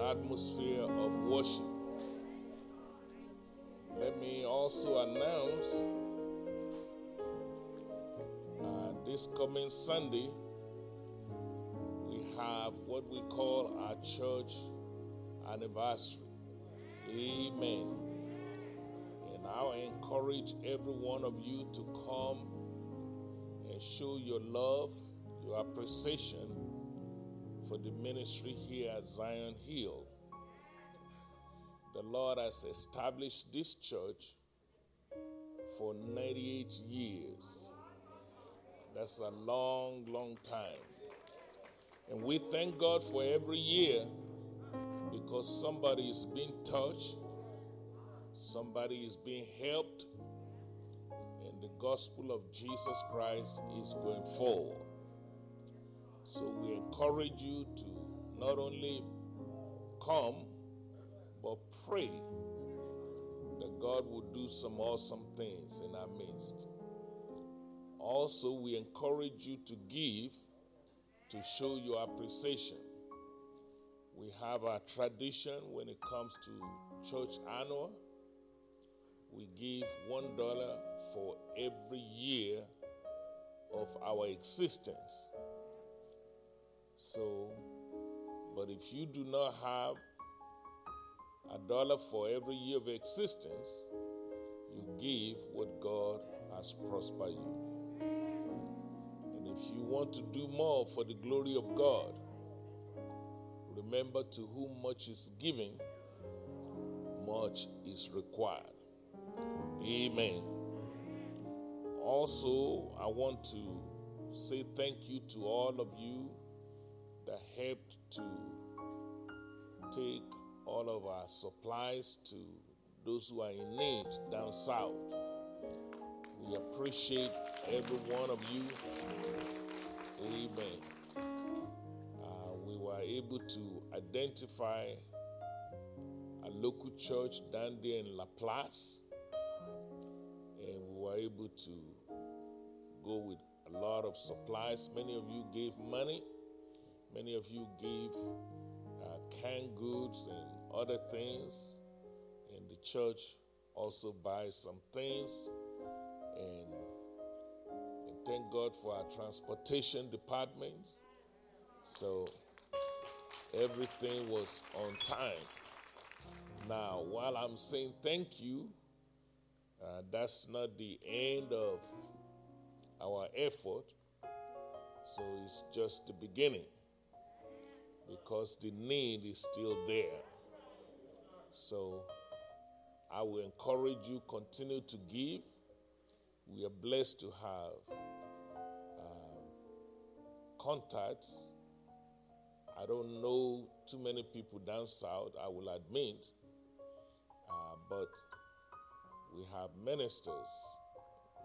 atmosphere of worship. Let me also announce uh, this coming Sunday, we have what we call our church anniversary. Amen. And I encourage every one of you to come and show your love, your appreciation for the ministry here at Zion Hill. The Lord has established this church for 98 years. That's a long, long time. And we thank God for every year because somebody is being touched, somebody is being helped, and the gospel of Jesus Christ is going forward. So we encourage you to not only come, but pray that God will do some awesome things in our midst. Also, we encourage you to give to show your appreciation. We have a tradition when it comes to church annual. We give $1 for every year of our existence. So, but if you do not have a dollar for every year of existence, you give what God has prospered you. And if you want to do more for the glory of God, remember to whom much is given, much is required. Amen. Also, I want to say thank you to all of you that helped to take all of our supplies to those who are in need down south. We appreciate every one of you. Amen. Uh, we were able to identify a local church down there in La Place, and we were able to go with a lot of supplies. Many of you gave money, many of you gave uh, canned goods and other things, and the church also buys some things. And, and thank God for our transportation department. So everything was on time. Now, while I'm saying thank you, uh, that's not the end of our effort. So it's just the beginning because the need is still there. So I will encourage you continue to give. We are blessed to have uh, contacts. I don't know too many people down south, I will admit, uh, but we have ministers.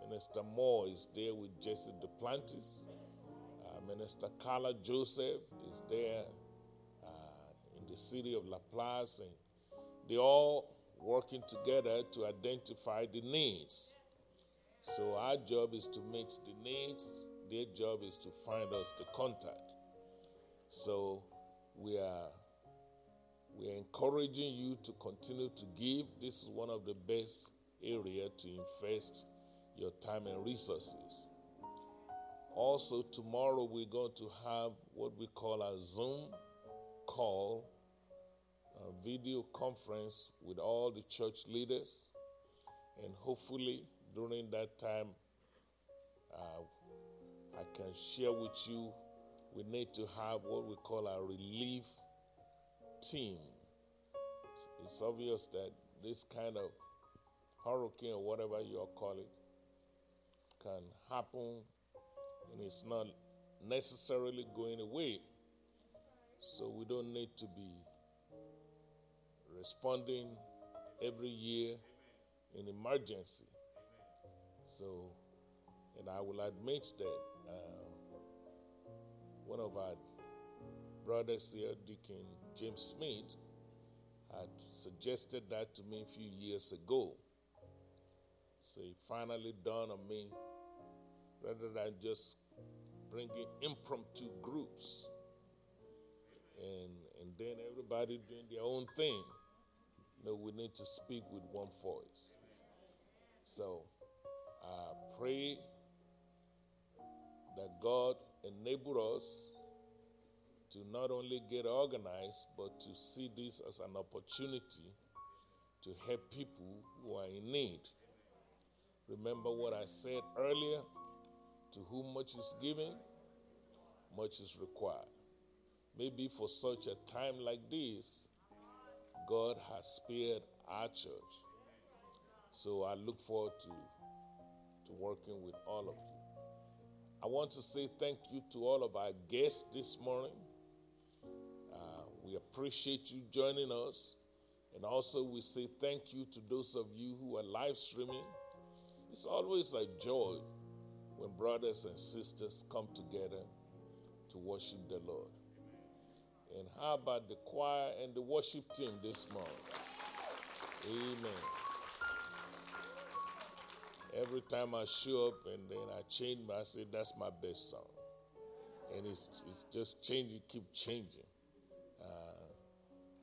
Minister Moore is there with Jesse Duplantis. Uh, Minister Carla Joseph is there the city of La Place, and they all working together to identify the needs. So our job is to meet the needs. Their job is to find us the contact. So we are we are encouraging you to continue to give. This is one of the best area to invest your time and resources. Also, tomorrow we're going to have what we call a Zoom call, video conference with all the church leaders. And hopefully, during that time, uh, I can share with you. We need to have what we call a relief team. It's obvious that this kind of hurricane or whatever you call it can happen and it's not necessarily going away. So we don't need to be responding every year in emergency. So, and I will admit that uh, one of our brothers here, Deacon James Smith, had suggested that to me a few years ago. So it finally dawned on me rather than just bringing impromptu groups and, and then everybody doing their own thing. We need to speak with one voice. So, I pray that God enable us to not only get organized, but to see this as an opportunity to help people who are in need. Remember what I said earlier to whom much is given, much is required. Maybe for such a time like this, God has spared our church. So I look forward to, to working with all of you. I want to say thank you to all of our guests this morning. Uh, we appreciate you joining us. And also, we say thank you to those of you who are live streaming. It's always a joy when brothers and sisters come together to worship the Lord. And how about the choir and the worship team this morning? Amen. Every time I show up and then I change, I say that's my best song, and it's it's just changing, keep changing. Uh,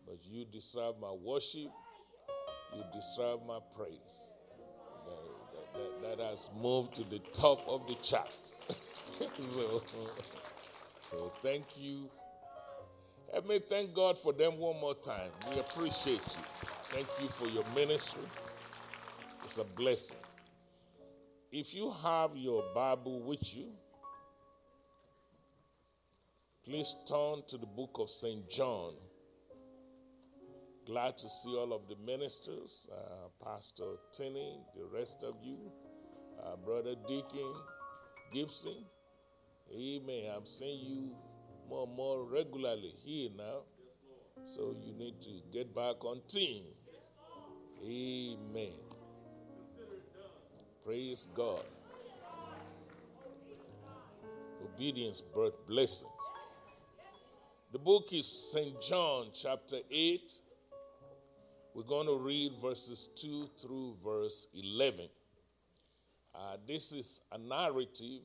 but you deserve my worship, you deserve my praise. That, that, that has moved to the top of the chart. so, so thank you. Let me thank God for them one more time. We appreciate you. Thank you for your ministry. It's a blessing. If you have your Bible with you, please turn to the book of St. John. Glad to see all of the ministers, uh, Pastor Tinney, the rest of you, uh, Brother Deacon Gibson. Amen. I'm seeing you more and more regularly here now. So you need to get back on team. Amen. Praise God. Obedience birth blessings. The book is St. John, chapter 8. We're going to read verses 2 through verse 11. Uh, this is a narrative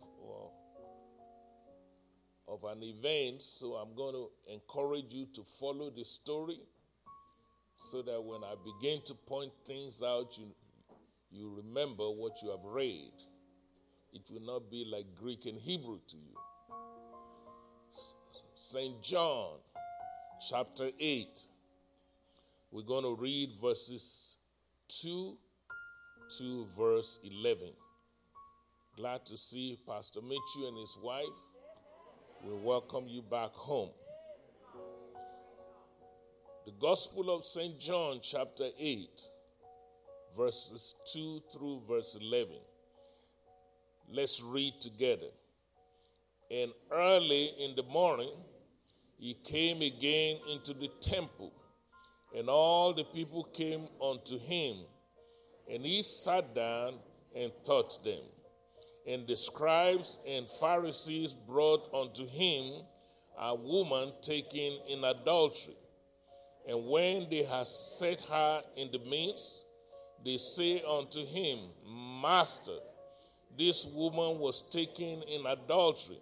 of an event, so I'm going to encourage you to follow the story so that when I begin to point things out, you, you remember what you have read. It will not be like Greek and Hebrew to you. St. John, chapter 8. We're going to read verses 2 to verse 11. Glad to see Pastor Mitchell and his wife. We welcome you back home. The Gospel of St. John, chapter 8 verses 2 through verse 11. Let's read together. And early in the morning, he came again into the temple, and all the people came unto him. And he sat down and taught them. And the scribes and Pharisees brought unto him a woman taken in adultery. And when they had set her in the midst, they say unto him, Master, this woman was taken in adultery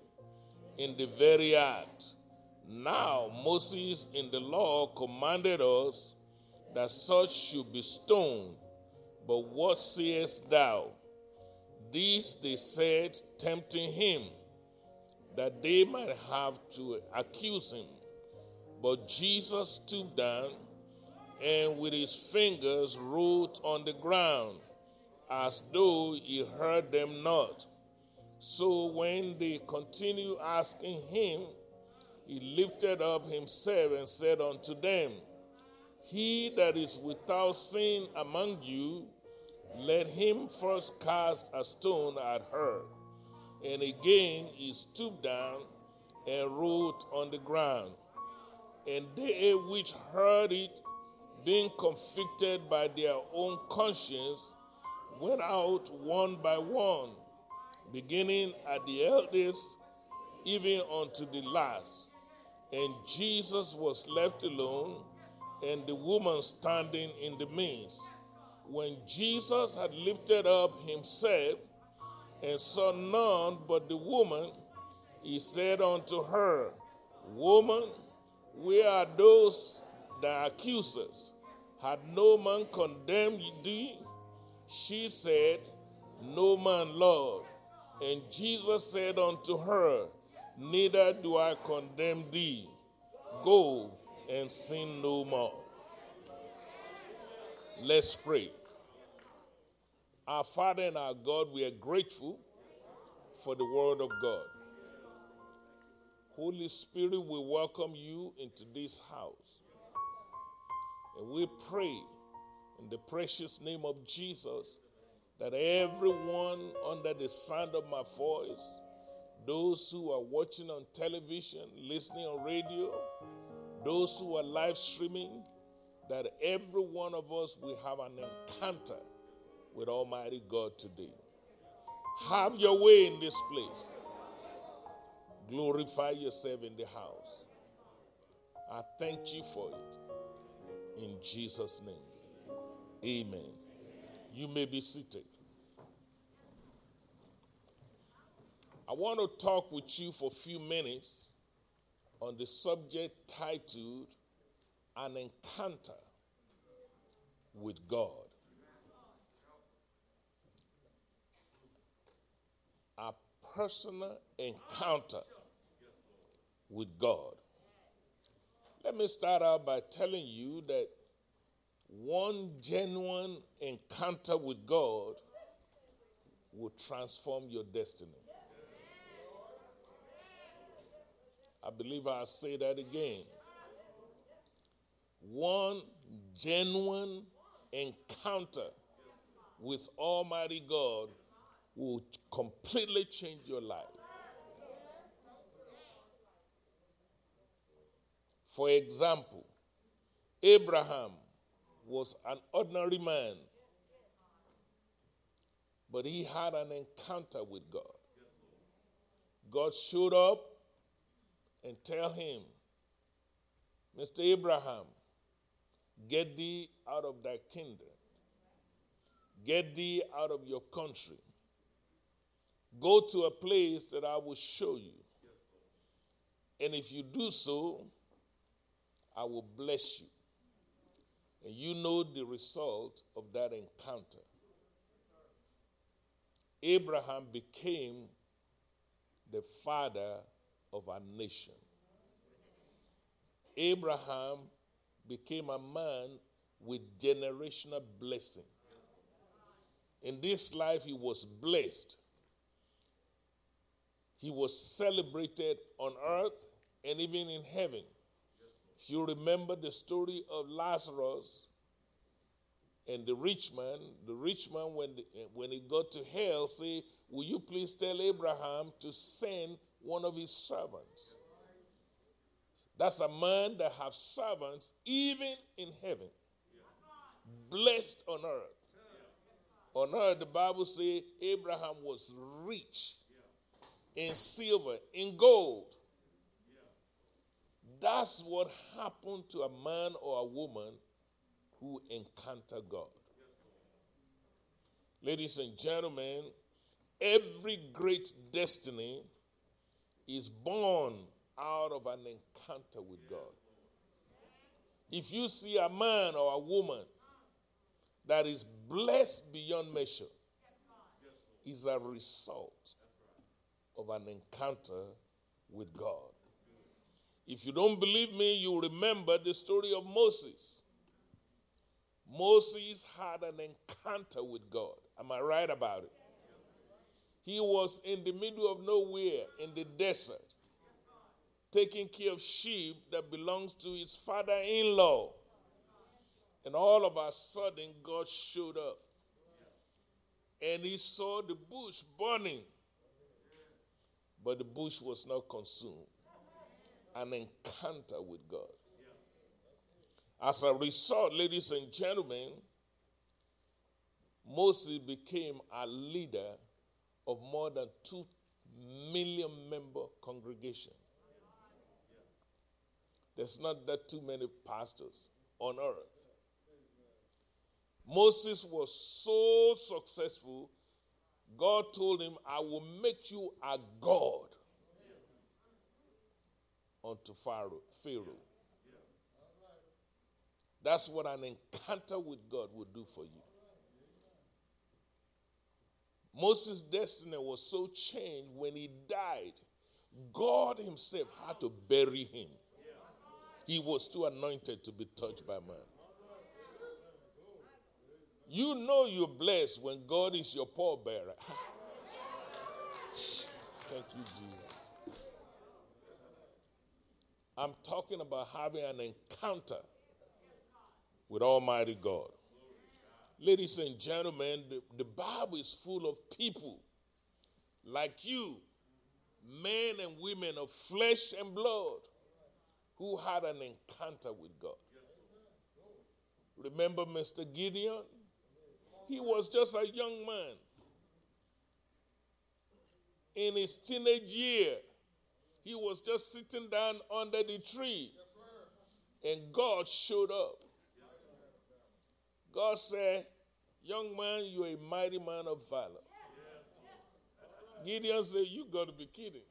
in the very act. Now Moses in the law commanded us that such should be stoned. But what sayest thou? This they said, tempting him, that they might have to accuse him. But Jesus stooped down and with his fingers wrote on the ground, as though he heard them not. So when they continued asking him, he lifted up himself and said unto them, He that is without sin among you, let him first cast a stone at her. And again he stooped down and wrote on the ground. And they which heard it being convicted by their own conscience, went out one by one, beginning at the eldest, even unto the last. And Jesus was left alone, and the woman standing in the midst. When Jesus had lifted up himself and saw none but the woman, he said unto her, Woman, Where are those that accuse us? Had no man condemned thee? She said, No man, Lord. And Jesus said unto her, Neither do I condemn thee. Go and sin no more. Let's pray. Our Father and our God, we are grateful for the Word of God. Holy Spirit, we welcome you into this house. And we pray in the precious name of Jesus that everyone under the sound of my voice, those who are watching on television, listening on radio, those who are live streaming, that every one of us will have an encounter with Almighty God today. Have your way in this place. Glorify yourself in the house. I thank you for it. In Jesus' name. Amen. You may be seated. I want to talk with you for a few minutes on the subject titled An Encounter with God. A personal encounter with God. Let me start out by telling you that one genuine encounter with God will transform your destiny. I believe I'll say that again. One genuine encounter with Almighty God will completely change your life. For example, Abraham was an ordinary man, but he had an encounter with God. God showed up and tell him, Mr. Abraham, get thee out of thy kingdom, get thee out of your country, go to a place that I will show you. And if you do so, I will bless you. And you know the result of that encounter. Abraham became the father of a nation. Abraham became a man with generational blessing. In this life, he was blessed. He was celebrated on earth and even in heaven. If you remember the story of Lazarus and the rich man, the rich man, when, the, when he got to hell, say, Will you please tell Abraham to send one of his servants? That's a man that has servants even in heaven, blessed on earth. On earth, the Bible says Abraham was rich in silver, in gold that's what happened to a man or a woman who encounter God. Ladies and gentlemen, every great destiny is born out of an encounter with God. If you see a man or a woman that is blessed beyond measure, is a result of an encounter with God. If you don't believe me, you remember the story of Moses. Moses had an encounter with God. Am I right about it? He was in the middle of nowhere in the desert, taking care of sheep that belongs to his father in law. And all of a sudden, God showed up. And he saw the bush burning, but the bush was not consumed an encounter with God. As a result, ladies and gentlemen, Moses became a leader of more than 2 million member congregation. There's not that too many pastors on earth. Moses was so successful, God told him, I will make you a God unto Pharaoh. That's what an encounter with God would do for you. Moses' destiny was so changed when he died, God Himself had to bury him. He was too anointed to be touched by man. You know you're blessed when God is your pallbearer. Thank you, Jesus. I'm talking about having an encounter with Almighty God. Ladies and gentlemen, the, the Bible is full of people like you, men and women of flesh and blood, who had an encounter with God. Remember Mr. Gideon? He was just a young man. In his teenage year, he was just sitting down under the tree, and God showed up. God said, Young man, you're a mighty man of valor. Gideon said, You got to be kidding.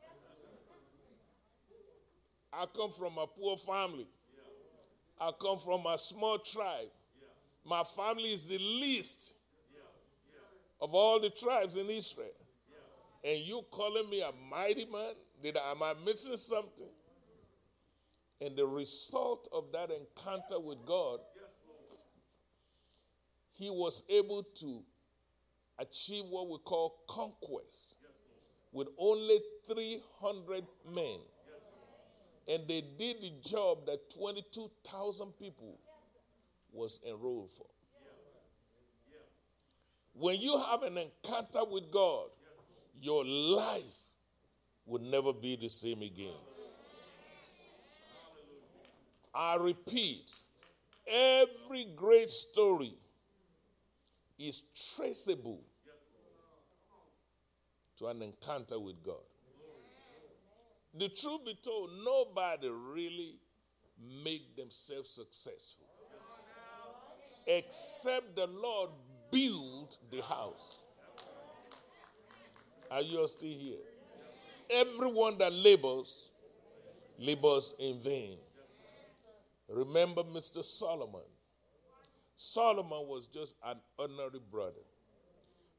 I come from a poor family. I come from a small tribe. My family is the least of all the tribes in Israel. And you calling me a mighty man? Did I, am I missing something? And the result of that encounter with God he was able to achieve what we call conquest with only 300 men. And they did the job that 22,000 people was enrolled for. When you have an encounter with God, your life will never be the same again. I repeat, every great story is traceable to an encounter with God. The truth be told, nobody really make themselves successful except the Lord build the house. Are you still here? Everyone that labors, labors in vain. Remember Mr. Solomon. Solomon was just an ordinary brother.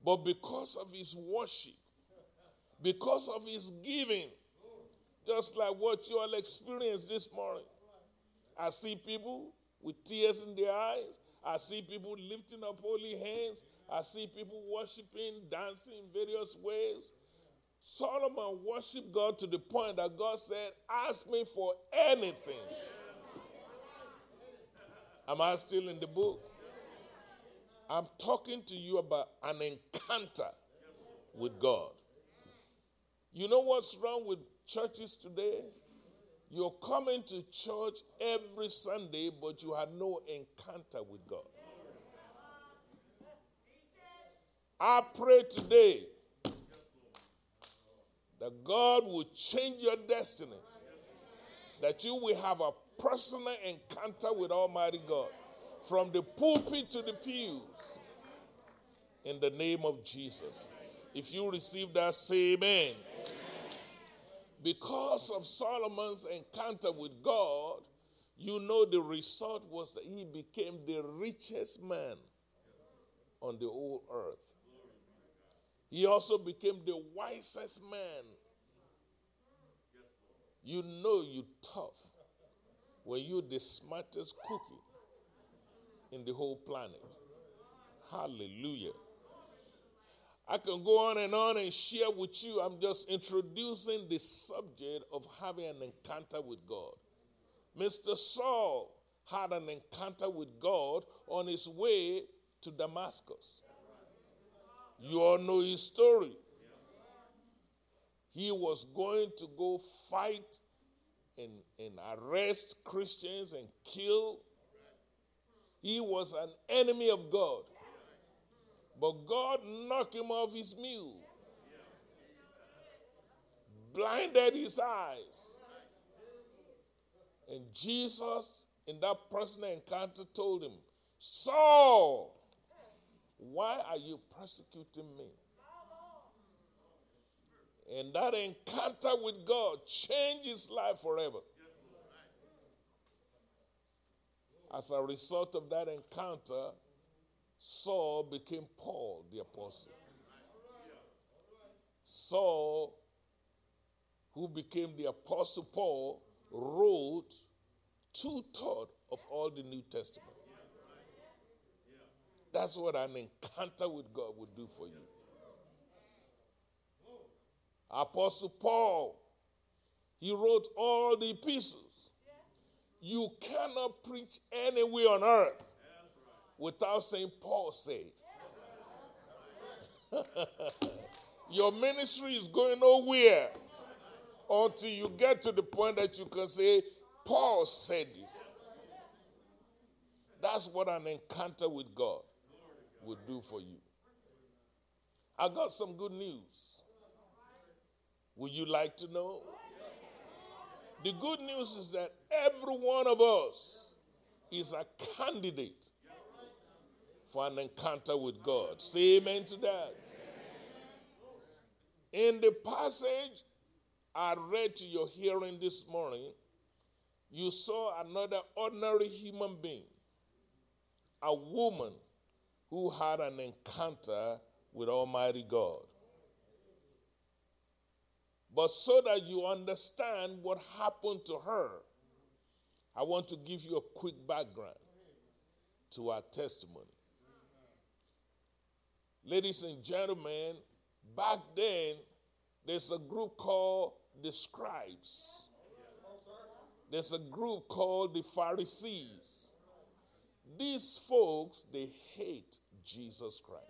But because of his worship, because of his giving, just like what you all experienced this morning, I see people with tears in their eyes. I see people lifting up holy hands. I see people worshiping, dancing in various ways. Solomon worshiped God to the point that God said, Ask me for anything. Am I still in the book? I'm talking to you about an encounter with God. You know what's wrong with churches today? You're coming to church every Sunday, but you had no encounter with God. I pray today that God will change your destiny, that you will have a personal encounter with Almighty God from the pulpit to the pews in the name of Jesus. If you receive that, say amen. Because of Solomon's encounter with God, you know the result was that he became the richest man on the whole earth. He also became the wisest man. You know you tough when you the smartest cookie in the whole planet. Hallelujah. I can go on and on and share with you. I'm just introducing the subject of having an encounter with God. Mr. Saul had an encounter with God on his way to Damascus. You all know his story. He was going to go fight and, and arrest Christians and kill he was an enemy of God. But God knocked him off his mule, blinded his eyes. And Jesus, in that personal encounter, told him, Saul, why are you persecuting me? And that encounter with God changed his life forever. As a result of that encounter, Saul became Paul the apostle. Saul, who became the apostle Paul, wrote two thirds of all the New Testament. That's what an encounter with God would do for you. Apostle Paul, he wrote all the epistles. You cannot preach anywhere on earth without saying Paul said. Your ministry is going nowhere until you get to the point that you can say, Paul said this. That's what an encounter with God would do for you. I got some good news. Would you like to know? The good news is that every one of us is a candidate for an encounter with God. Say amen to that. In the passage I read to your hearing this morning, you saw another ordinary human being, a woman who had an encounter with Almighty God. But so that you understand what happened to her, I want to give you a quick background to our testimony. Ladies and gentlemen, back then, there's a group called the scribes. There's a group called the Pharisees. These folks, they hate Jesus Christ.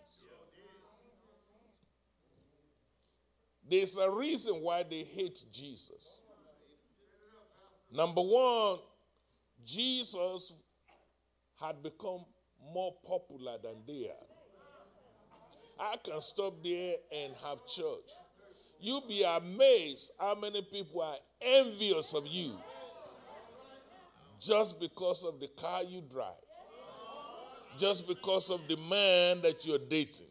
There's a reason why they hate Jesus. Number one, Jesus had become more popular than they are. I can stop there and have church. You'll be amazed how many people are envious of you just because of the car you drive, just because of the man that you're dating,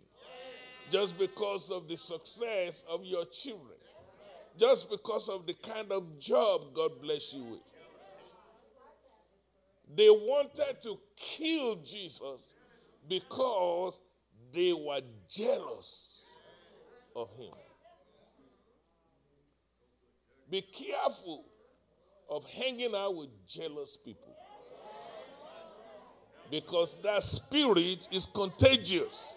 just because of the success of your children, just because of the kind of job God bless you with. They wanted to kill Jesus because they were jealous of him. Be careful of hanging out with jealous people because that spirit is contagious.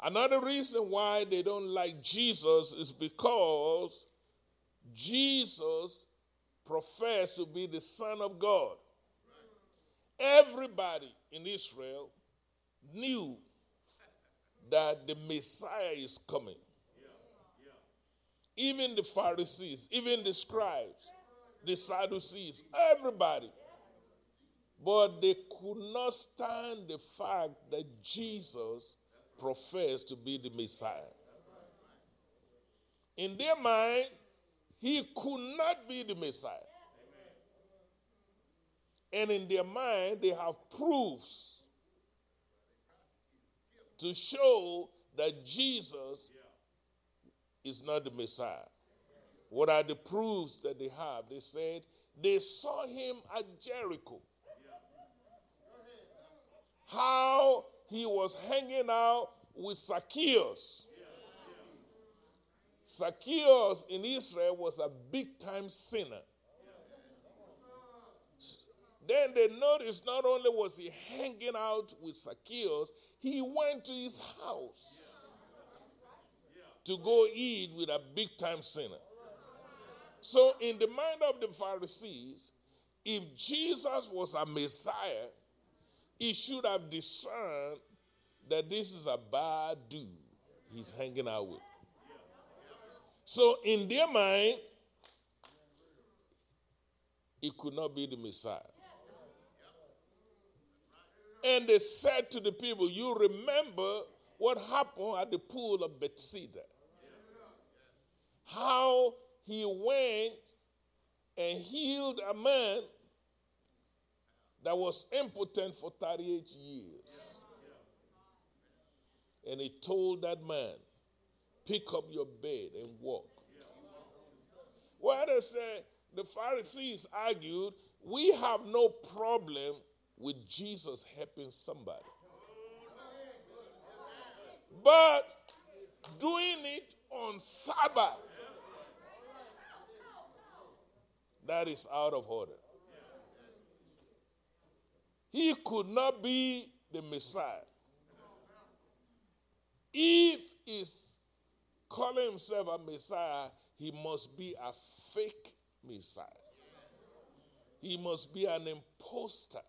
Another reason why they don't like Jesus is because Jesus professed to be the Son of God. Everybody in Israel knew that the Messiah is coming. Even the Pharisees, even the scribes, the Sadducees, everybody. But they could not stand the fact that Jesus professed to be the Messiah. In their mind, he could not be the Messiah. And in their mind, they have proofs to show that Jesus is not the Messiah. What are the proofs that they have? They said they saw him at Jericho. How he was hanging out with Zacchaeus. Zacchaeus in Israel was a big time sinner. Then they noticed not only was he hanging out with Zacchaeus, he went to his house to go eat with a big time sinner. So, in the mind of the Pharisees, if Jesus was a Messiah, he should have discerned that this is a bad dude he's hanging out with. So, in their mind, he could not be the Messiah. And they said to the people, You remember what happened at the pool of Bethesda? How he went and healed a man that was impotent for 38 years. And he told that man, Pick up your bed and walk. Well, they say, the Pharisees argued, we have no problem with Jesus helping somebody. But doing it on Sabbath, that is out of order. He could not be the Messiah. If he's calling himself a Messiah, he must be a fake Messiah. He must be an impostor.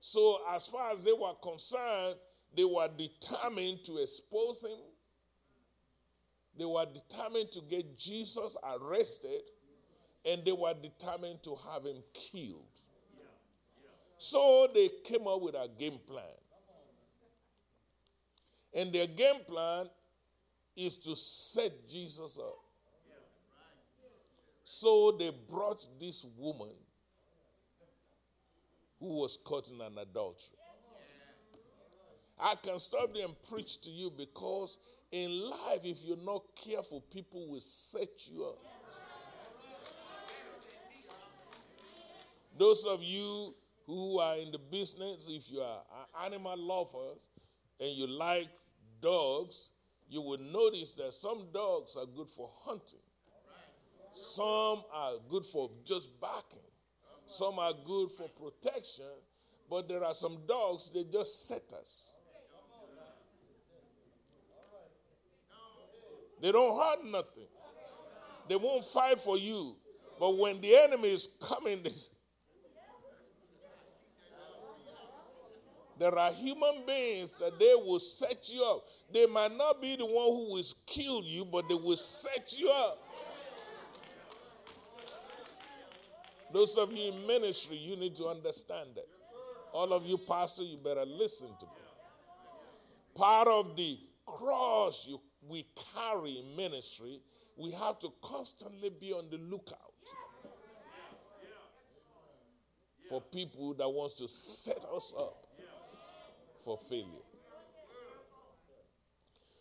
So, as far as they were concerned, they were determined to expose him. They were determined to get Jesus arrested, and they were determined to have him killed. So they came up with a game plan. And their game plan is to set Jesus up. So they brought this woman who was caught in an adultery. I can stop there and preach to you because in life, if you're not careful, people will set you up. Those of you who are in the business, if you are animal lovers and you like dogs, you will notice that some dogs are good for hunting. Some are good for just barking. Some are good for protection. But there are some dogs, they just set us. They don't hurt nothing. They won't fight for you. But when the enemy is coming, There are human beings that they will set you up. They might not be the one who will kill you, but they will set you up. Those of you in ministry, you need to understand that. All of you, pastor, you better listen to me. Part of the cross you, we carry in ministry, we have to constantly be on the lookout for people that wants to set us up for failure.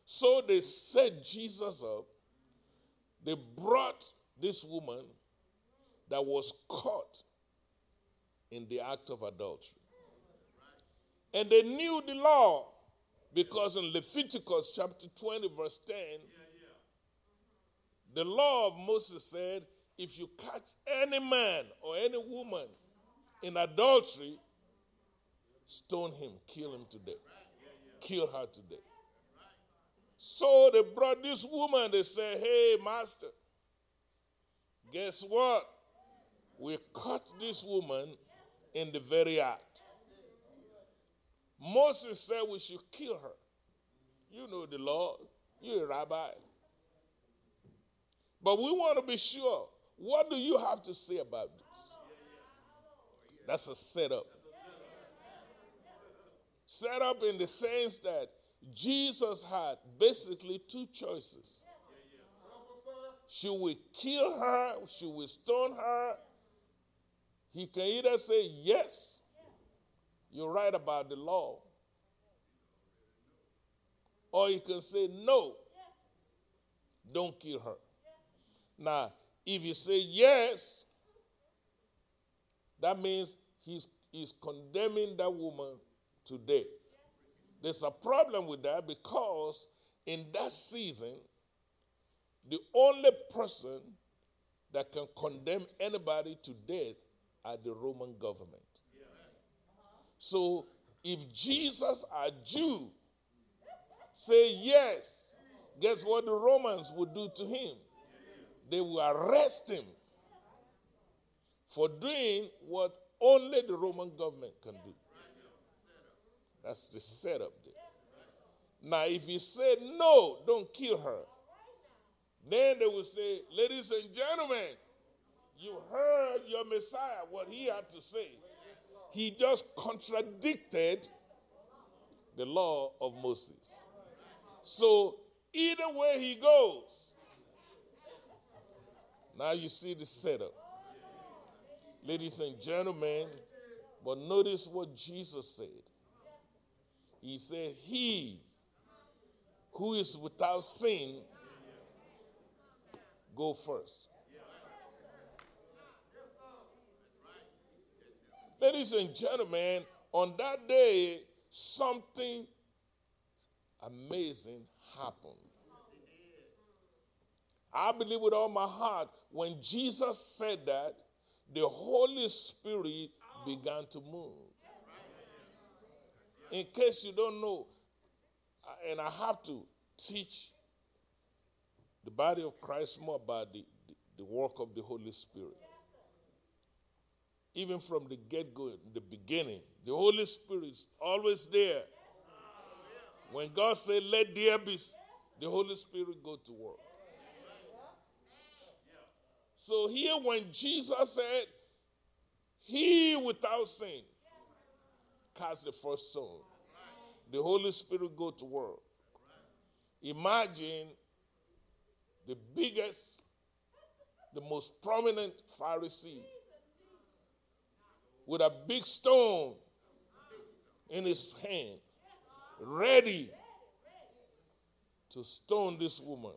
So they set Jesus up. They brought this woman that was caught in the act of adultery. And they knew the law because in Leviticus chapter 20, verse 10, the law of Moses said, if you catch any man or any woman in adultery, stone him, kill him today, kill her today. So they brought this woman, they said, Hey, master, guess what? We caught this woman in the very act. Moses said we should kill her. You know the law, you're a rabbi. But we want to be sure. What do you have to say about this? That's a setup. Set up in the sense that Jesus had basically two choices. Should we kill her? Should we stone her? He can either say, Yes, you're right about the law, or he can say, No, don't kill her. Now, if you say yes, that means he's, he's condemning that woman to death. There's a problem with that because in that season, the only person that can condemn anybody to death are the Roman government. So if Jesus, a Jew, say yes, guess what the Romans would do to him? They will arrest him for doing what only the Roman government can do. That's the setup there. Now, if he said, no, don't kill her, then they will say, ladies and gentlemen, you heard your Messiah, what he had to say. He just contradicted the law of Moses. So, either way he goes, now you see the setup. Ladies and gentlemen, but notice what Jesus said. He said, He who is without sin, go first. Ladies and gentlemen, on that day, something amazing happened. I believe with all my heart, when Jesus said that, the Holy Spirit began to move. In case you don't know, and I have to teach the body of Christ more about the, the, the work of the Holy Spirit. Even from the get go, the beginning, the Holy Spirit is always there. When God said, Let there be, the Holy Spirit go to work. So here, when Jesus said, He without sin cast the first stone, the Holy Spirit go to work. Imagine the biggest, the most prominent Pharisee with a big stone in his hand, ready to stone this woman.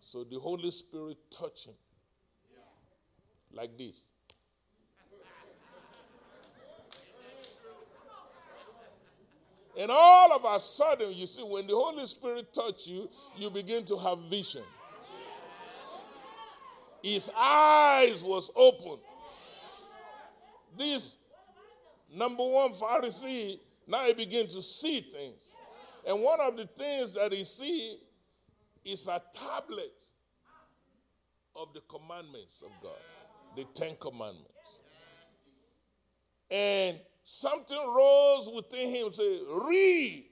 So the Holy Spirit touched him like this. And all of a sudden, you see, when the Holy Spirit touch you, you begin to have vision. His eyes was open. This number one Pharisee, now he begin to see things. And one of the things that he see is a tablet of the commandments of God, the Ten Commandments. And something rose within him say read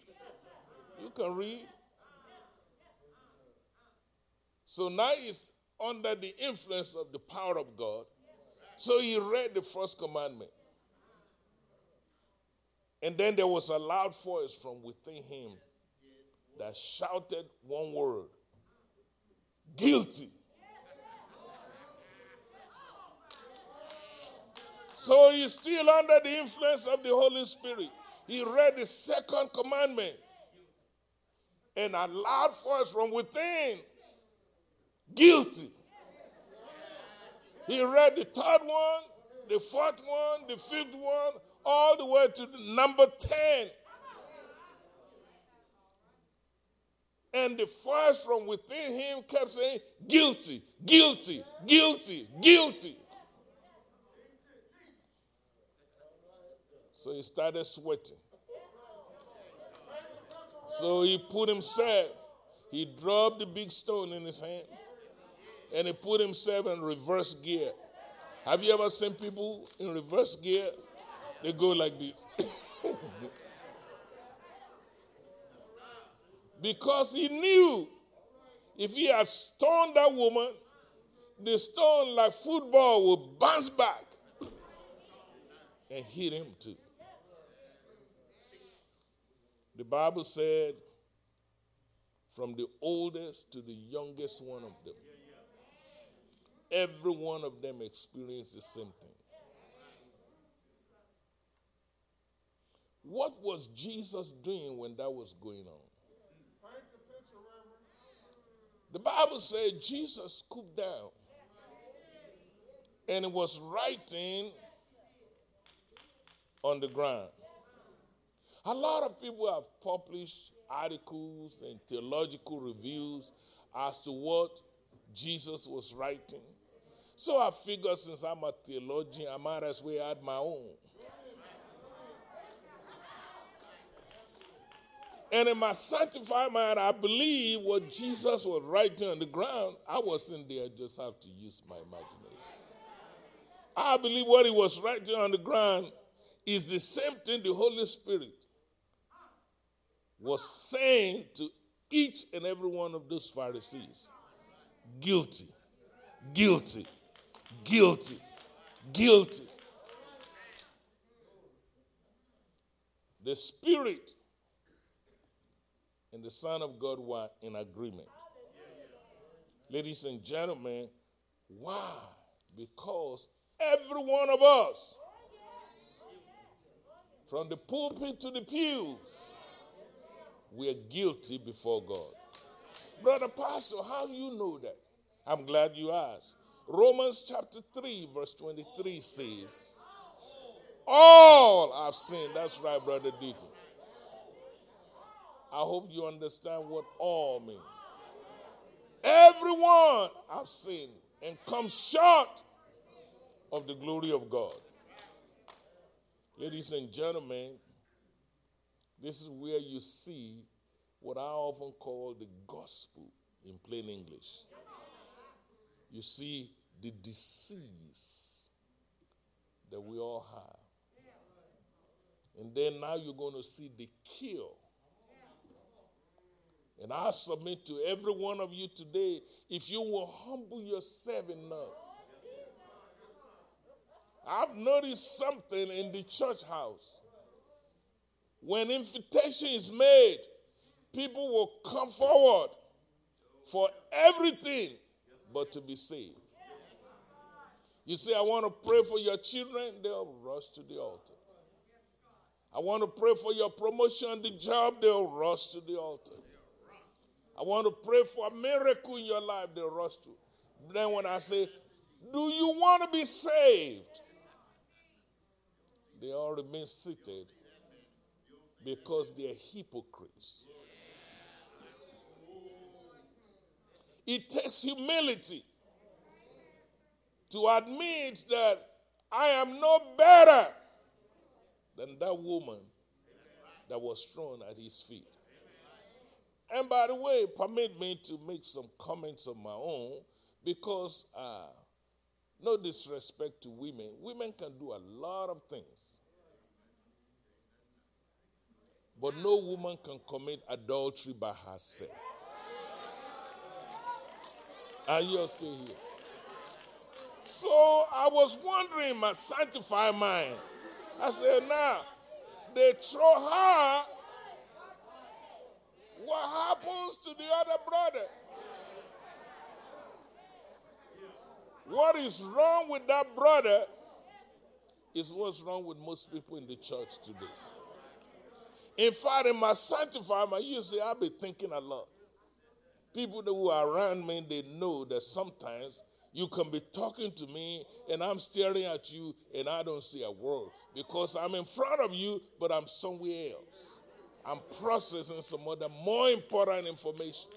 you can read so now he's under the influence of the power of god so he read the first commandment and then there was a loud voice from within him that shouted one word guilty So he's still under the influence of the Holy Spirit. He read the second commandment. And a loud voice from within guilty. He read the third one, the fourth one, the fifth one, all the way to the number 10. And the voice from within him kept saying, guilty, guilty, guilty, guilty. So he started sweating. So he put himself, he dropped the big stone in his hand, and he put himself in reverse gear. Have you ever seen people in reverse gear? They go like this. because he knew if he had stoned that woman, the stone, like football, would bounce back and hit him too. The Bible said, from the oldest to the youngest one of them, every one of them experienced the same thing. What was Jesus doing when that was going on? The Bible said Jesus scooped down and it was writing on the ground. A lot of people have published articles and theological reviews as to what Jesus was writing. So I figured since I'm a theologian, I might as well add my own. And in my sanctified mind, I believe what Jesus was writing on the ground. I wasn't there, just have to use my imagination. I believe what he was writing on the ground is the same thing the Holy Spirit was saying to each and every one of those Pharisees guilty, guilty, guilty, guilty. The Spirit and the Son of God were in agreement. Ladies and gentlemen, why? Because every one of us, from the pulpit to the pews, we are guilty before God. Brother Pastor, how do you know that? I'm glad you asked. Romans chapter 3, verse 23 says, All have sinned. That's right, Brother Deacon. I hope you understand what all means. Everyone have sinned and come short of the glory of God. Ladies and gentlemen, this is where you see what I often call the gospel in plain English. You see the disease that we all have. And then now you're going to see the cure. And I submit to every one of you today if you will humble yourself enough. I've noticed something in the church house. When invitation is made, people will come forward for everything but to be saved. You say, I want to pray for your children, they'll rush to the altar. I want to pray for your promotion on the job, they'll rush to the altar. I want to pray for a miracle in your life, they'll rush to. Then when I say, Do you want to be saved? They all remain seated because they're hypocrites. It takes humility to admit that I am no better than that woman that was thrown at his feet. And by the way, permit me to make some comments of my own because, uh, no disrespect to women, women can do a lot of things. But no woman can commit adultery by herself. Are you still here? So I was wondering, my sanctified mind. I said, now, they throw her. What happens to the other brother? What is wrong with that brother is what's wrong with most people in the church today. In fact, in my sanctified mind, you see, I've been thinking a lot. People who are around me, they know that sometimes you can be talking to me and I'm staring at you and I don't see a word because I'm in front of you, but I'm somewhere else. I'm processing some other more important information.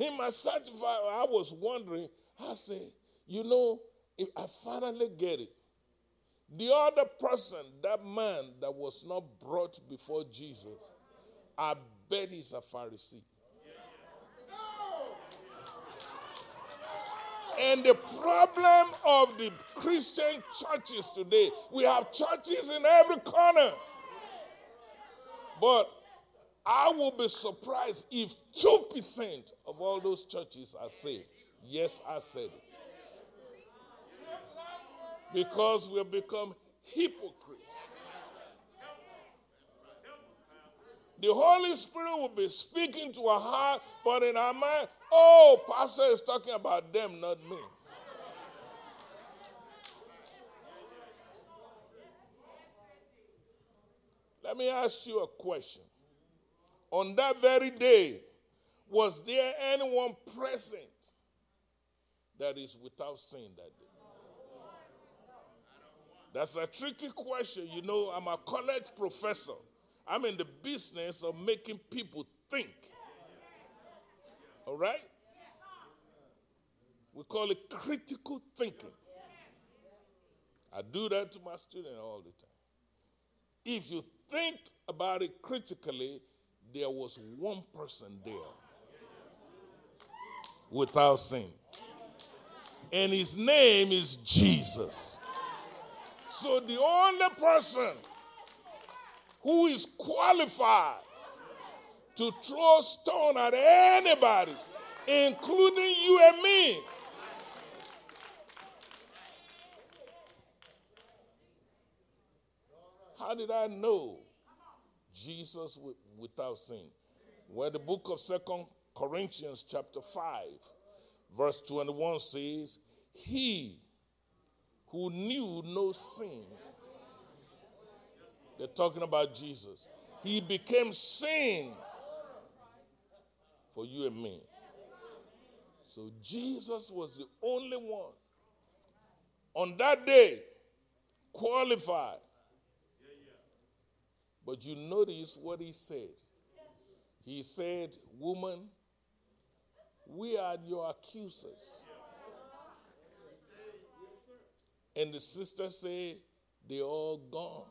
In my sanctified, I was wondering, I said, you know, if I finally get it. The other person, that man that was not brought before Jesus, I bet he's a Pharisee. And the problem of the Christian churches today, we have churches in every corner. But I will be surprised if 2% of all those churches are saved. Yes, I said it. Because we have become hypocrites. The Holy Spirit will be speaking to our heart, but in our mind, oh, Pastor is talking about them, not me. Let me ask you a question. On that very day, was there anyone present that is without sin that day? That's a tricky question. You know, I'm a college professor. I'm in the business of making people think. All right? We call it critical thinking. I do that to my students all the time. If you think about it critically, there was one person there without sin. And his name is Jesus. So the only person who is qualified to throw stone at anybody, including you and me. How did I know Jesus without sin? Where the book of Second Corinthians chapter 5 verse 21 says, "He who knew no sin they're talking about Jesus. He became sin for you and me. So Jesus was the only one on that day qualified. But you notice what he said. He said, Woman, we are your accusers. And the sister said, They're all gone.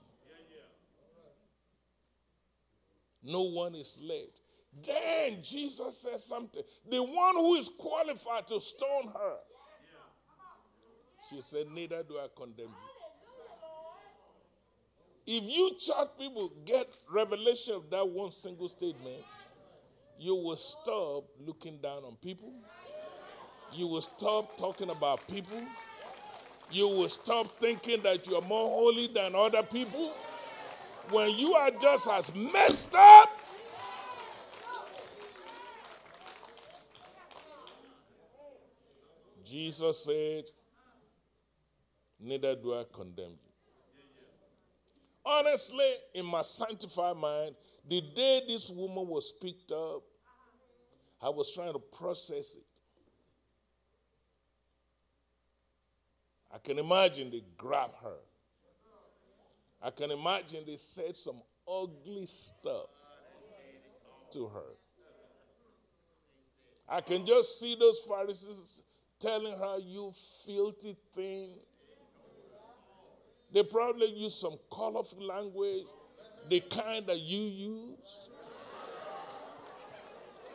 No one is left. Then Jesus says something. The one who is qualified to stone her. She said, Neither do I condemn you. If you church people get revelation of that one single statement, you will stop looking down on people. You will stop talking about people. You will stop thinking that you are more holy than other people. When you are just as messed up Jesus said, Neither do I condemn you. Honestly, in my sanctified mind, the day this woman was picked up, I was trying to process it. I can imagine they grabbed her. I can imagine they said some ugly stuff to her. I can just see those Pharisees telling her, You filthy thing. They probably use some colorful language, the kind that you use.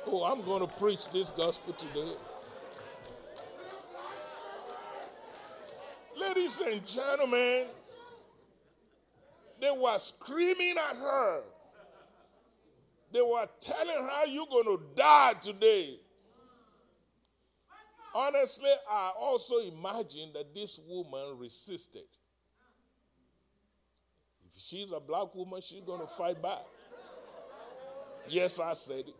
Oh, I'm going to preach this gospel today. Ladies and gentlemen, they were screaming at her. They were telling her, You're going to die today. Honestly, I also imagine that this woman resisted. If she's a black woman, she's going to fight back. Yes, I said it.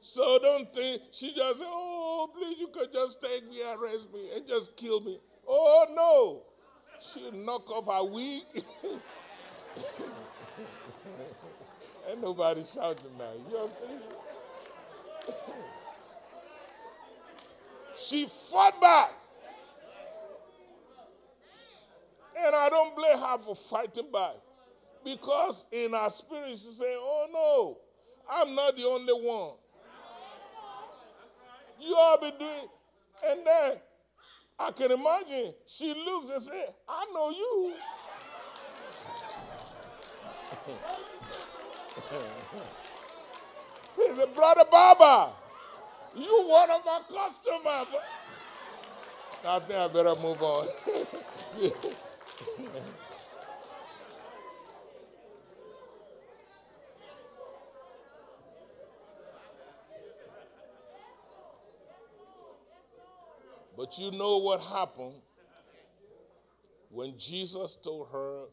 So don't think she just said, Oh, please, you could just take me, arrest me, and just kill me. Oh, no. She'll knock off her wig. Ain't nobody shouting now. You understand? She fought back. And I don't blame her for fighting back. Because in her spirit, she's saying, Oh no, I'm not the only one. You all be doing. And then I can imagine she looks and says, I know you. He's a brother Baba. You one of my customers. I think I better move on. but you know what happened when Jesus told her,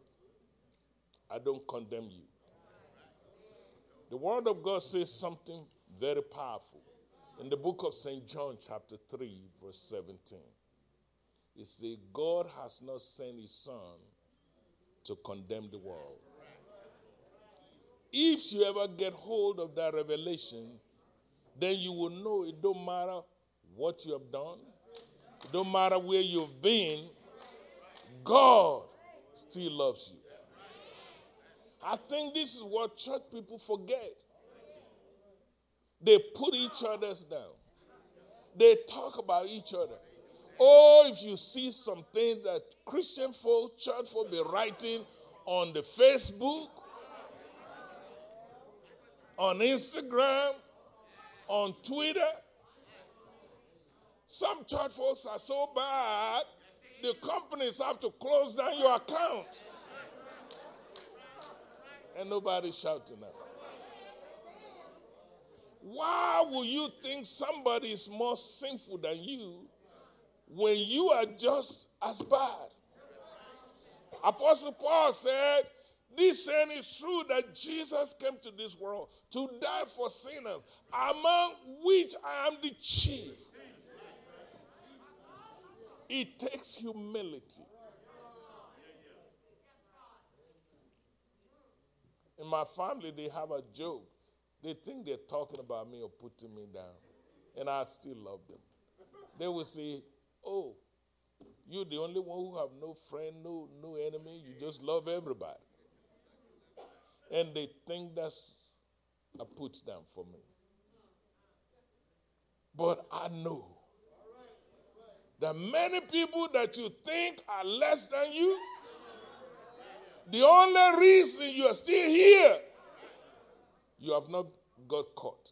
I don't condemn you. The Word of God says something very powerful. In the book of St. John, chapter 3, verse 17, it says, God has not sent his Son to condemn the world. If you ever get hold of that revelation, then you will know it don't matter what you have done, it don't matter where you've been, God still loves you. I think this is what church people forget. They put each other's down. They talk about each other. Oh, if you see something that Christian folk, church folk be writing on the Facebook, on Instagram, on Twitter, some church folks are so bad, the companies have to close down your account. And nobody's shouting out. Why will you think somebody is more sinful than you when you are just as bad? Apostle Paul said, This saying is true that Jesus came to this world to die for sinners, among which I am the chief. It takes humility. In my family, they have a joke. They think they're talking about me or putting me down. And I still love them. They will say, Oh, You're the only one who have no friend, no no enemy. You just love everybody. And they think that's a put down for me. But I know that many people that you think are less than you, the only reason you are still here, you have not got caught.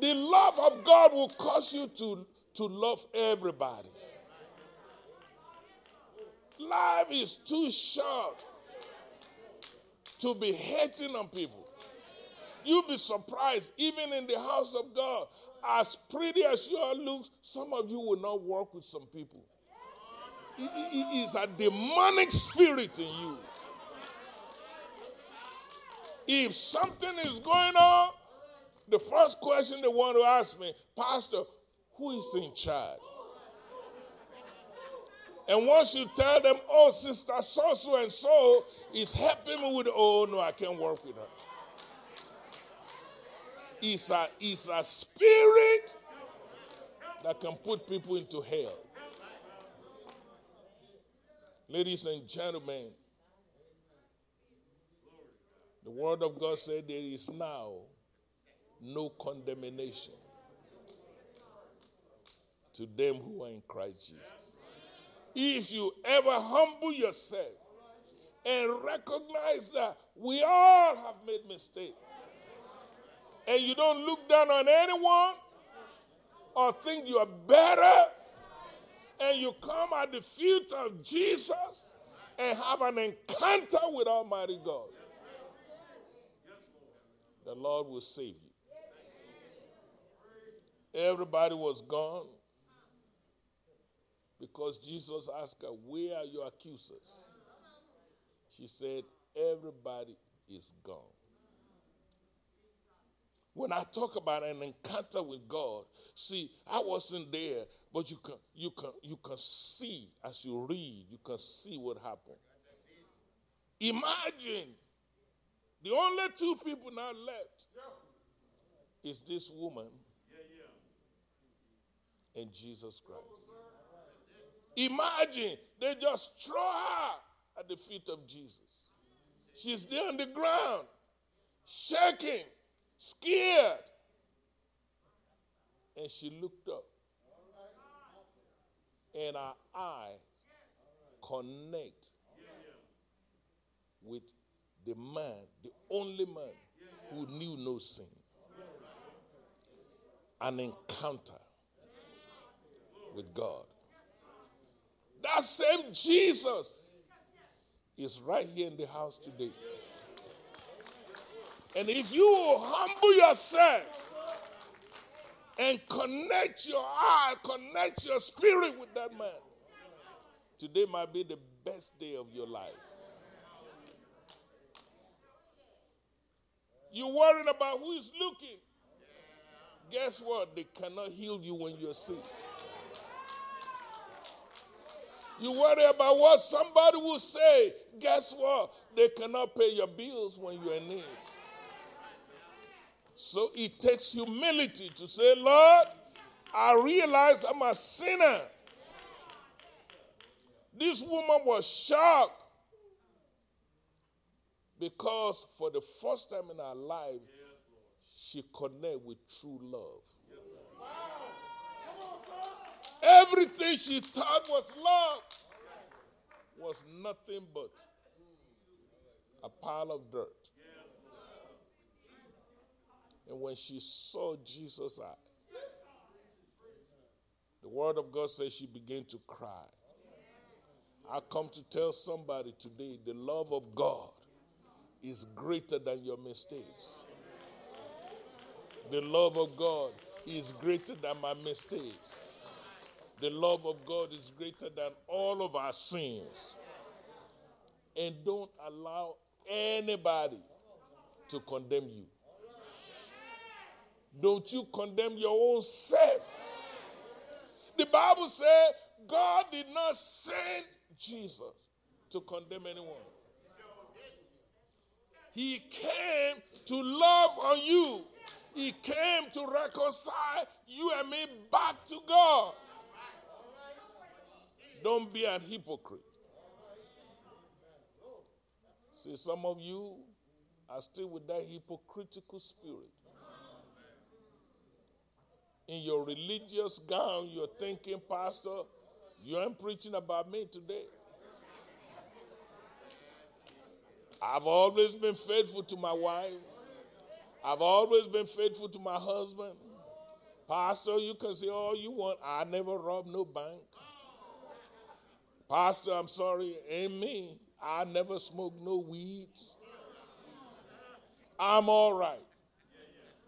The love of God will cause you to, to love everybody. Life is too short to be hating on people. You'll be surprised, even in the house of God, as pretty as you all look, some of you will not work with some people. It is a demonic spirit in you. If something is going on, the first question they want to ask me, Pastor, who is in charge? And once you tell them, oh, sister so so and so is helping me with, oh, no, I can't work with her. It's a, it's a spirit that can put people into hell. Ladies and gentlemen, the Word of God said there is now no condemnation to them who are in Christ Jesus. If you ever humble yourself and recognize that we all have made mistakes, and you don't look down on anyone or think you are better, and you come at the feet of Jesus and have an encounter with Almighty God, the Lord will save you. Everybody was gone because Jesus asked her, Where are your accusers? She said, Everybody is gone. When I talk about an encounter with God, see, I wasn't there, but you can you can you can see as you read, you can see what happened. Imagine the only two people now left is this woman and Jesus Christ. Imagine they just throw her at the feet of Jesus. She's there on the ground, shaking, scared. And she looked up. And her eyes connect with the man, the only man who knew no sin. An encounter with God. That same Jesus is right here in the house today. And if you humble yourself and connect your eye, connect your spirit with that man, today might be the best day of your life. You're worrying about who is looking. Guess what? They cannot heal you when you're sick. You worry about what somebody will say. Guess what? They cannot pay your bills when you're in need. So it takes humility to say, Lord, I realize I'm a sinner. This woman was shocked because for the first time in her life, she connected with true love. Everything she thought was love was nothing but a pile of dirt. And when she saw Jesus' eye, the word of God says she began to cry. I come to tell somebody today the love of God is greater than your mistakes. The love of God is greater than my mistakes. The love of God is greater than all of our sins. And don't allow anybody to condemn you. Don't you condemn your own self. The Bible said God did not send Jesus to condemn anyone. He came to love on you He came to reconcile you and me back to God. Don't be a hypocrite. See, some of you are still with that hypocritical spirit. In your religious gown, you're thinking, Pastor, you ain't preaching about me today. I've always been faithful to my wife. I've always been faithful to my husband. Pastor, you can say all you want. I never robbed no bank. Pastor, I'm sorry, ain't me. I never smoked no weeds. I'm all right.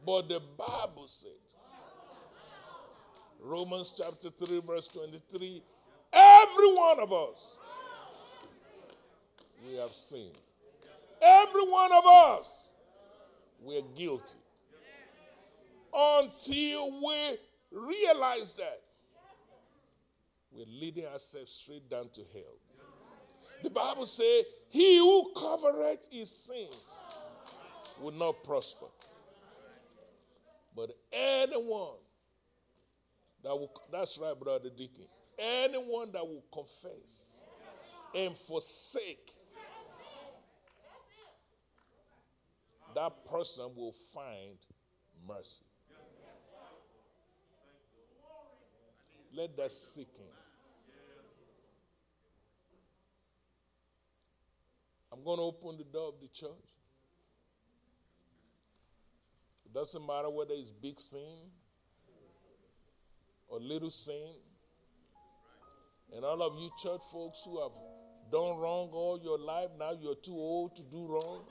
But the Bible says, Romans chapter 3, verse 23, every one of us, we have sinned. Every one of us, we're guilty. Until we realize that, we're leading ourselves straight down to hell. The Bible says, He who covereth his sins will not prosper. But anyone that will, that's right, Brother Deacon, anyone that will confess and forsake, that person will find mercy. Let that sink in. I'm going to open the door of the church. It doesn't matter whether it's big sin or little sin. And all of you church folks who have done wrong all your life, now you're too old to do wrong.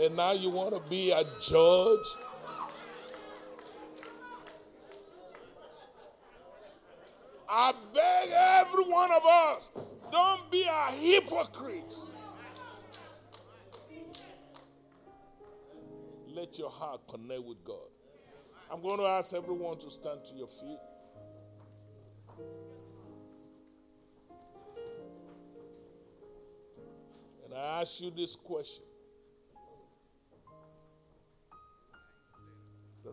And now you want to be a judge. I beg every one of us don't be a hypocrite. Let your heart connect with God. I'm going to ask everyone to stand to your feet. And I ask you this question.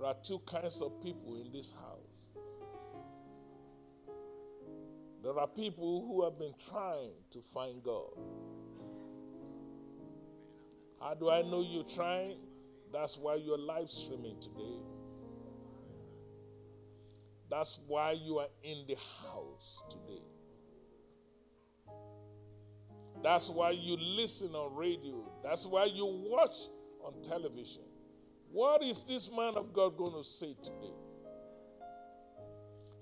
There are two kinds of people in this house. There are people who have been trying to find God. How do I know you're trying? That's why you're live streaming today. That's why you are in the house today. That's why you listen on radio. That's why you watch on television. What is this man of God going to say today?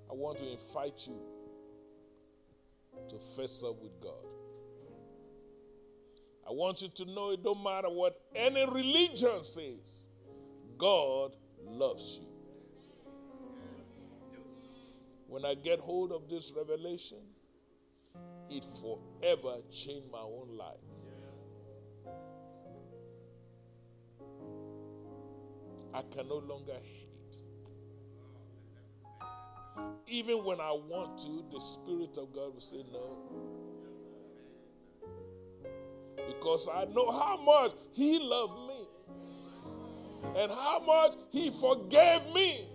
I want to invite you to face up with God. I want you to know it don't matter what any religion says, God loves you. When I get hold of this revelation, it forever changed my own life. I can no longer hate. Even when I want to, the Spirit of God will say no. Because I know how much He loved me and how much He forgave me.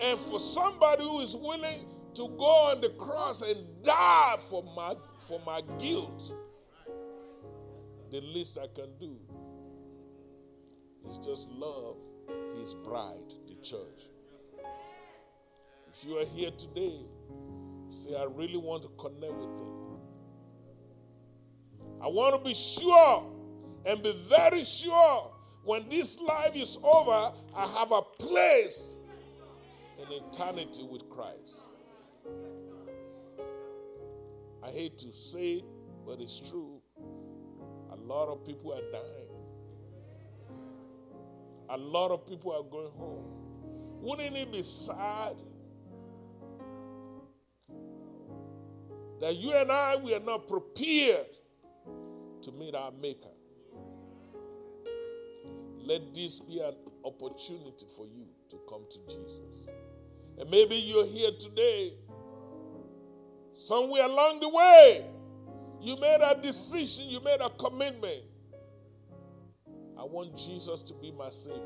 And for somebody who is willing to go on the cross and die for my, for my guilt, the least I can do is just love His bride, the church. If you are here today, say, I really want to connect with Him. I want to be sure and be very sure when this life is over, I have a place in eternity with Christ. I hate to say it, but it's true. A lot of people are dying. A lot of people are going home. Wouldn't it be sad that you and I, we are not prepared to meet our Maker. Let this be an opportunity for you to come to Jesus. And maybe you're here today, somewhere along the way, you made a decision, you made a commitment I want Jesus to be my Savior.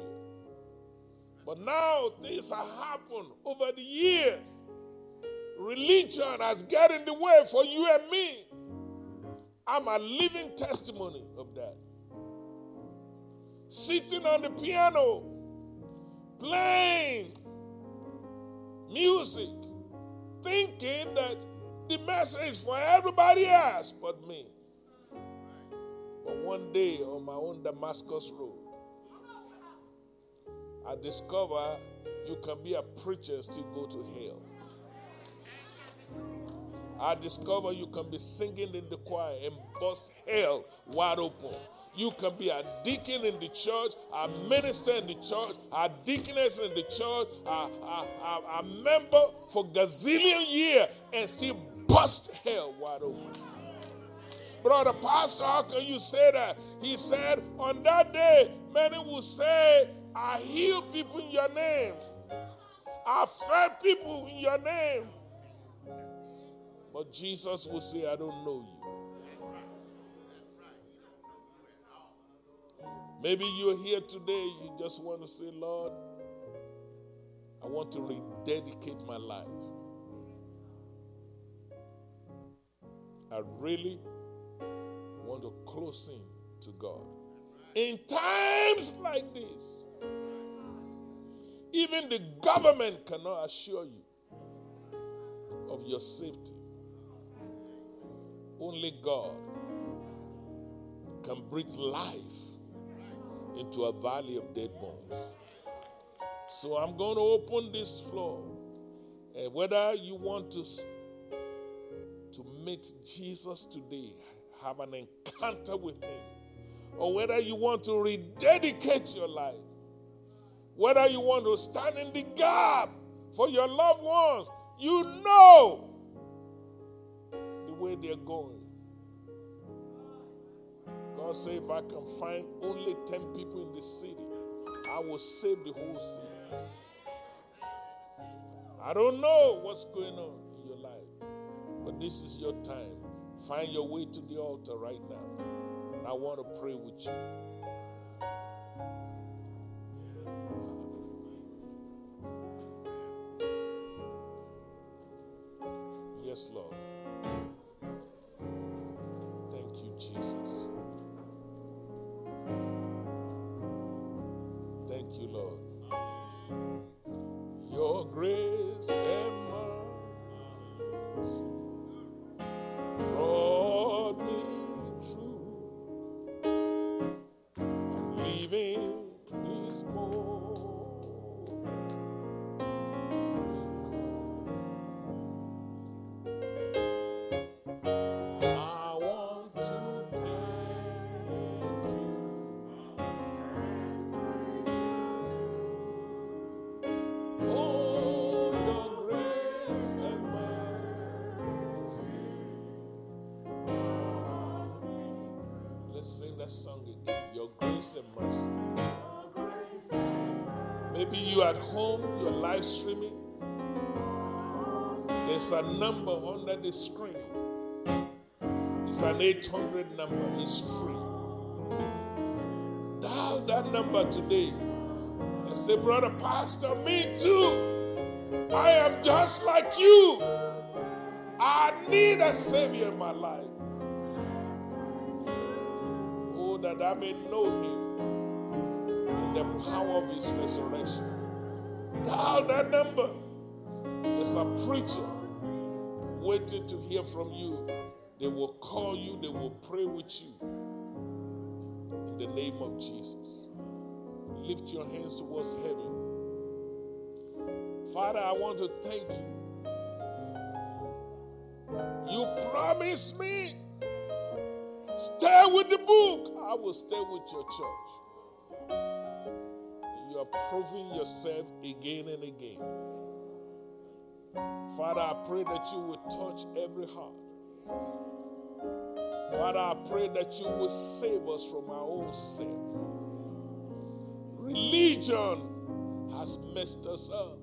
But now things have happened over the years. Religion has got in the way for you and me. I'm a living testimony of that. Sitting on the piano, playing music, thinking that the message for everybody else but me. But one day on my own Damascus road, I discover you can be a preacher still go to hell. I discover you can be singing in the choir and bust hell wide open. You can be a deacon in the church, a minister in the church, a deaconess in the church, a, a, a, a member for gazillion year and still bust hell wide open. Brother Pastor, how can you say that? He said, on that day, many will say, I heal people in your name. I fed people in your name. But Jesus will say, I don't know you. Maybe you're here today, you just want to say, Lord, I want to rededicate my life. I really to close in to God. In times like this, even the government cannot assure you of your safety. Only God can breathe life into a valley of dead bones. So I'm going to open this floor. And whether you want to, to meet Jesus today, have an encounter with Him, or whether you want to rededicate your life, whether you want to stand in the gap for your loved ones, you know the way they're going. God said, if I can find only 10 people in the city, I will save the whole city. I don't know what's going on in your life, but this is your time. Find your way to the altar right now. And I want to pray with you. Yes, Lord. Maybe you at home, you're live streaming. There's a number under the screen. It's an 800 number. It's free. Dial that number today and say, Brother Pastor, me too. I am just like you. I need a Savior in my life. Oh, that I may know Him the power of His resurrection. Dial that number. There's a preacher waiting to hear from you. They will call you, they will pray with you. In the name of Jesus. Lift your hands towards heaven. Father, I want to thank you. You promised me, stay with the book. I will stay with your church. You are proving yourself again and again. Father, I pray that you will touch every heart. Father, I pray that you will save us from our own sin. Religion has messed us up.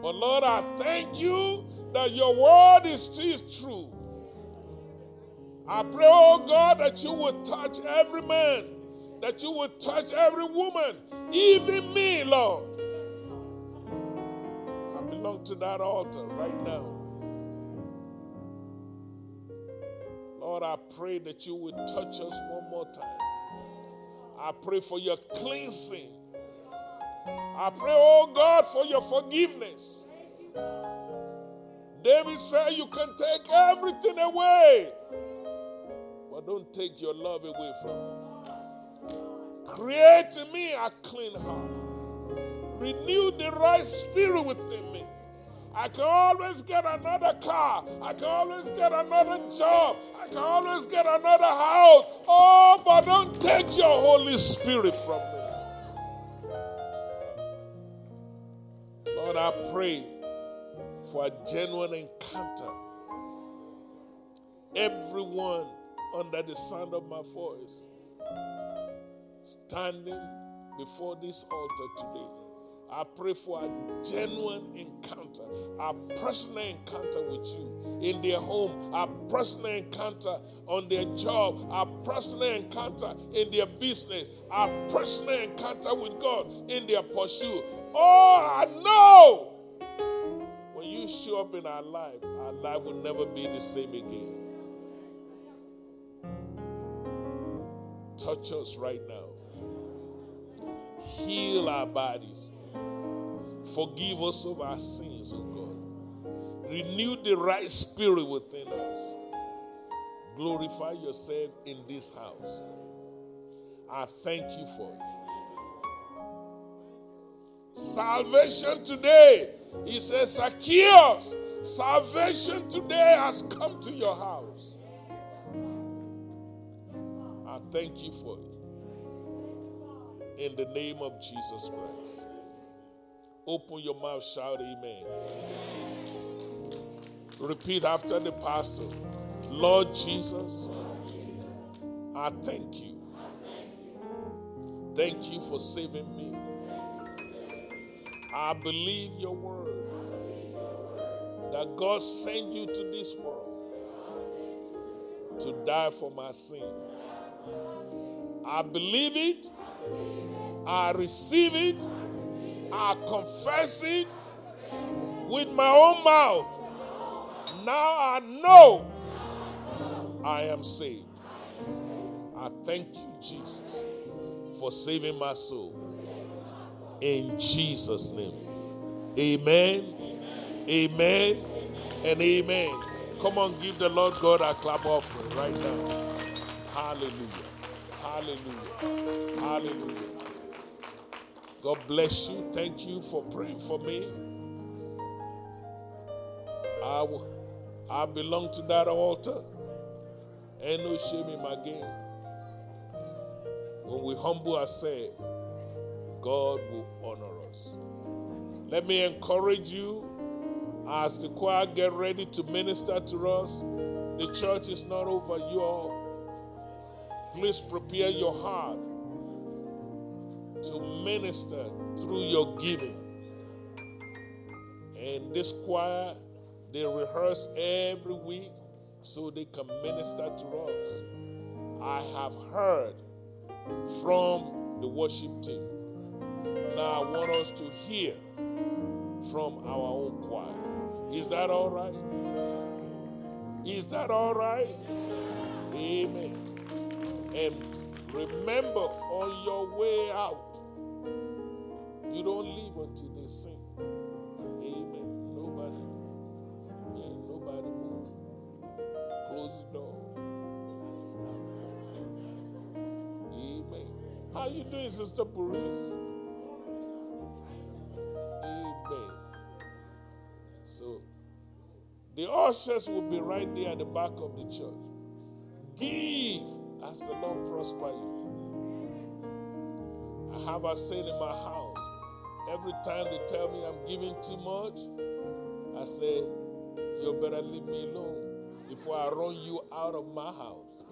But Lord, I thank you that your word is still true. I pray, oh God, that you will touch every man that you would touch every woman, even me, Lord. I belong to that altar right now. Lord, I pray that you would touch us one more time. I pray for your cleansing. I pray, oh God, for your forgiveness. David said, You can take everything away, but don't take your love away from me. Create in me a clean heart, renew the right spirit within me. I can always get another car. I can always get another job. I can always get another house. Oh, but don't take your Holy Spirit from me. Lord, I pray for a genuine encounter. Everyone under the sound of my voice standing before this altar today. I pray for a genuine encounter, a personal encounter with you in their home, a personal encounter on their job, a personal encounter in their business, a personal encounter with God in their pursuit. Oh, I know when you show up in our life, our life will never be the same again. Touch us right now. Heal our bodies. Forgive us of our sins, oh God. Renew the right spirit within us. Glorify yourself in this house. I thank you for it. Salvation today he says, Zacchaeus, salvation today has come to your house. I thank you for it. In the name of Jesus Christ. Open your mouth, shout amen. Repeat after the pastor Lord Jesus, I thank you. Thank you for saving me. I believe your word that God sent you to this world to die for my sin. I believe it, I receive it, I confess it with my own mouth. Now I know I am saved. I thank you, Jesus, for saving my soul. In Jesus' name. Amen. Amen. And amen. Come on, give the Lord God a clap offering right now. Hallelujah. Hallelujah. Hallelujah. God bless you. Thank you for praying for me. I, I belong to that altar. Ain't no shame in my game. When we humble ourselves, God will honor us. Let me encourage you as the choir get ready to minister to us. The church is not over you all. Please prepare your heart to minister through your giving. And this choir, they rehearse every week so they can minister to us. I have heard from the worship team now I want us to hear from our own choir. Is that all right? Is that all right? Amen. And remember on your way out, you don't leave until they sing. Amen. Nobody, yeah, nobody move. Close the door. Amen. How you doing, Sister Paris? Amen. So the ushers will be right there at the back of the church. Give as the Lord prosper you. I have a saying in my house. Every time they tell me I'm giving too much, I say, You better leave me alone before I run you out of my house.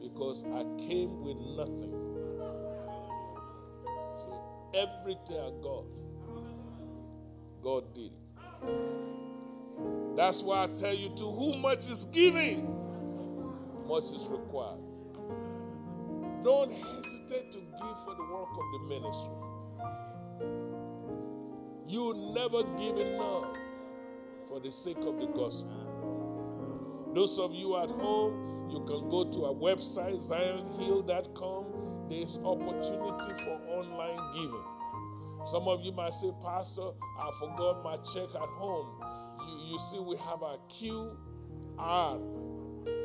Because I came with nothing. So everything I got God did it. That's why I tell you to whom much is given, much is required. Don't hesitate to give for the work of the ministry. You never give enough for the sake of the gospel. Those of you at home, you can go to our website, zionhill.com. There's opportunity for online giving. Some of you might say, Pastor, I forgot my check at home. You, you see, we have a QR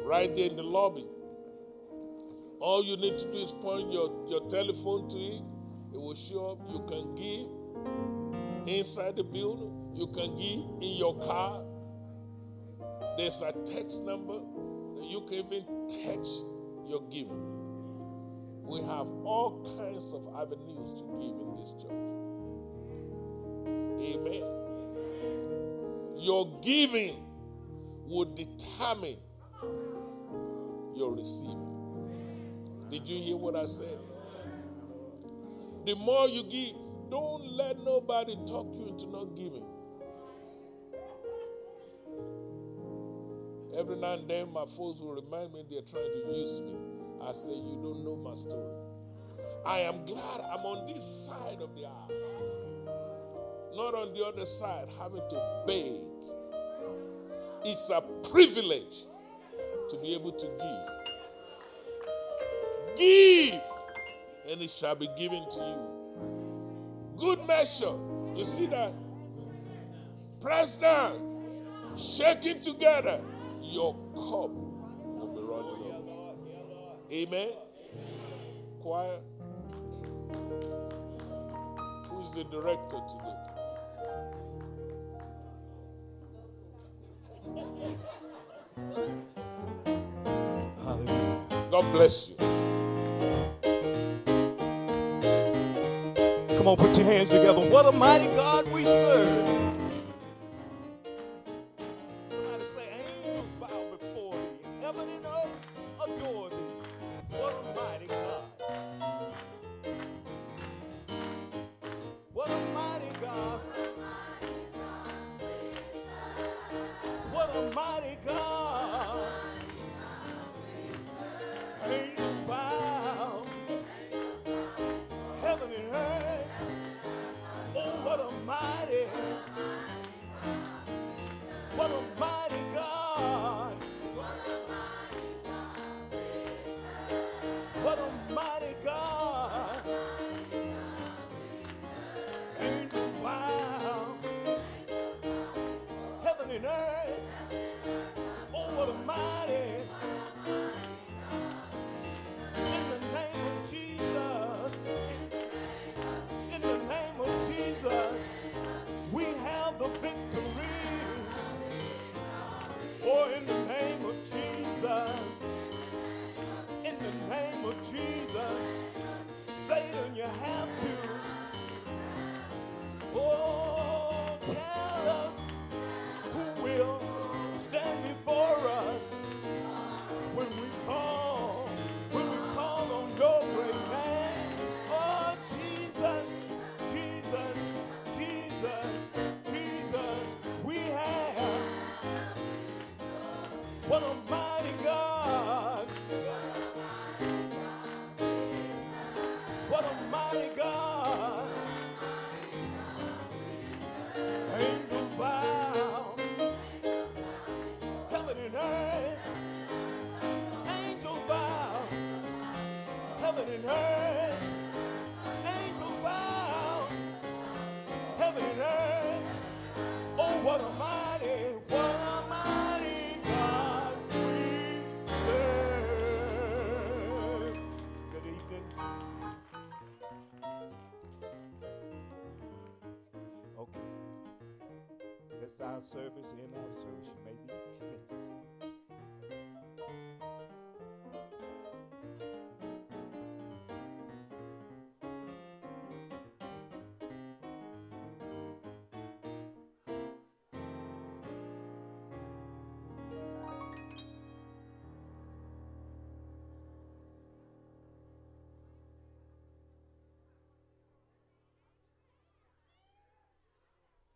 right there in the lobby. All you need to do is point your, your telephone to it. It will show up. You can give inside the building. You can give in your car. There's a text number that you can even text your giving. We have all kinds of avenues to give in this church. Amen. Your giving will determine receiving. Did you hear what I said? The more you give, don't let nobody talk you into not giving. Every now and then, my folks will remind me they're trying to use me. I say, You don't know my story. I am glad I'm on this side of the aisle, not on the other side, having to beg. It's a privilege to be able to give. Give, and it shall be given to you. Good measure. You see that? Press down, shaking together your cup will be running over. Amen. Choir. Who is the director today? Hallelujah. God bless you. Come on, put your hands together. What a mighty God we serve. Service in our service. May be dismissed.